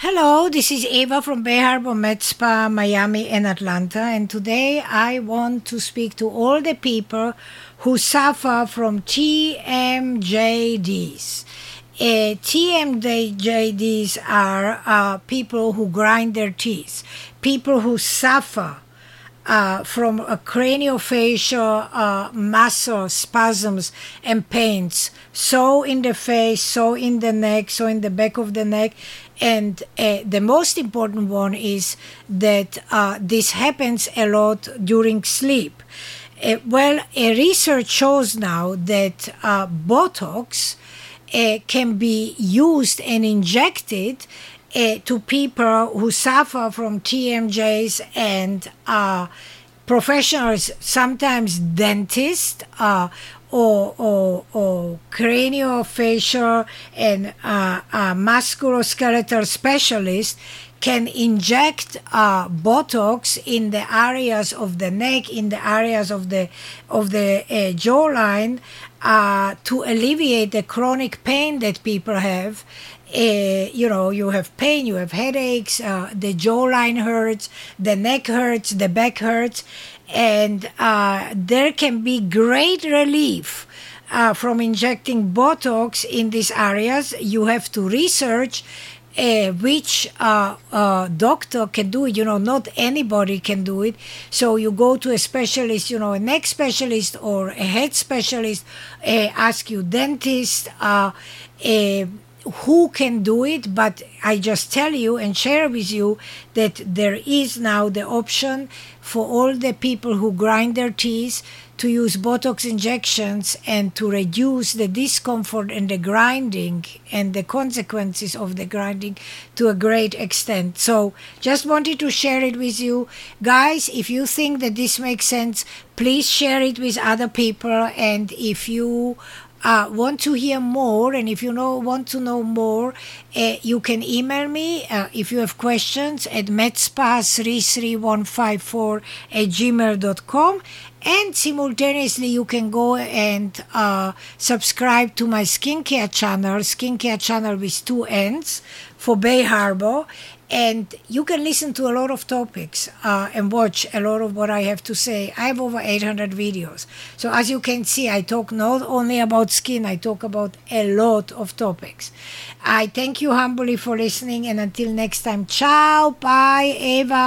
Hello, this is Eva from Bay Harbor Med Spa, Miami, and Atlanta. And today I want to speak to all the people who suffer from TMJDs. Uh, TMJDs are uh, people who grind their teeth, people who suffer uh, from a craniofacial uh, muscle spasms and pains, so in the face, so in the neck, so in the back of the neck. And uh, the most important one is that uh, this happens a lot during sleep. Uh, well, research shows now that uh, Botox can be used and injected uh, to people who suffer from TMJs and uh, professionals, sometimes dentists uh, or, or, or craniofacial and uh, uh, musculoskeletal specialists can inject uh, Botox in the areas of the neck, in the areas of the of the uh, jawline, uh, to alleviate the chronic pain that people have. Uh, you know, you have pain, you have headaches, uh, the jawline hurts, the neck hurts, the back hurts, and uh, there can be great relief. From injecting Botox in these areas, you have to research uh, which uh, uh, doctor can do it. You know, not anybody can do it. So you go to a specialist, you know, a neck specialist or a head specialist, uh, ask you dentist uh, uh, who can do it, but I just tell you and share with you that there is now the option for all the people who grind their teeth to use Botox injections and to reduce the discomfort and the grinding and the consequences of the grinding to a great extent. So, just wanted to share it with you. Guys, if you think that this makes sense, please share it with other people. And if you uh, want to hear more and if you know want to know more uh, you can email me uh, if you have questions at medspa33154 at gmail.com and simultaneously you can go and uh, subscribe to my skincare channel. Skincare channel with two ends for bay harbor and you can listen to a lot of topics uh, and watch a lot of what I have to say. I have over 800 videos. So, as you can see, I talk not only about skin, I talk about a lot of topics. I thank you humbly for listening, and until next time, ciao, bye, Eva.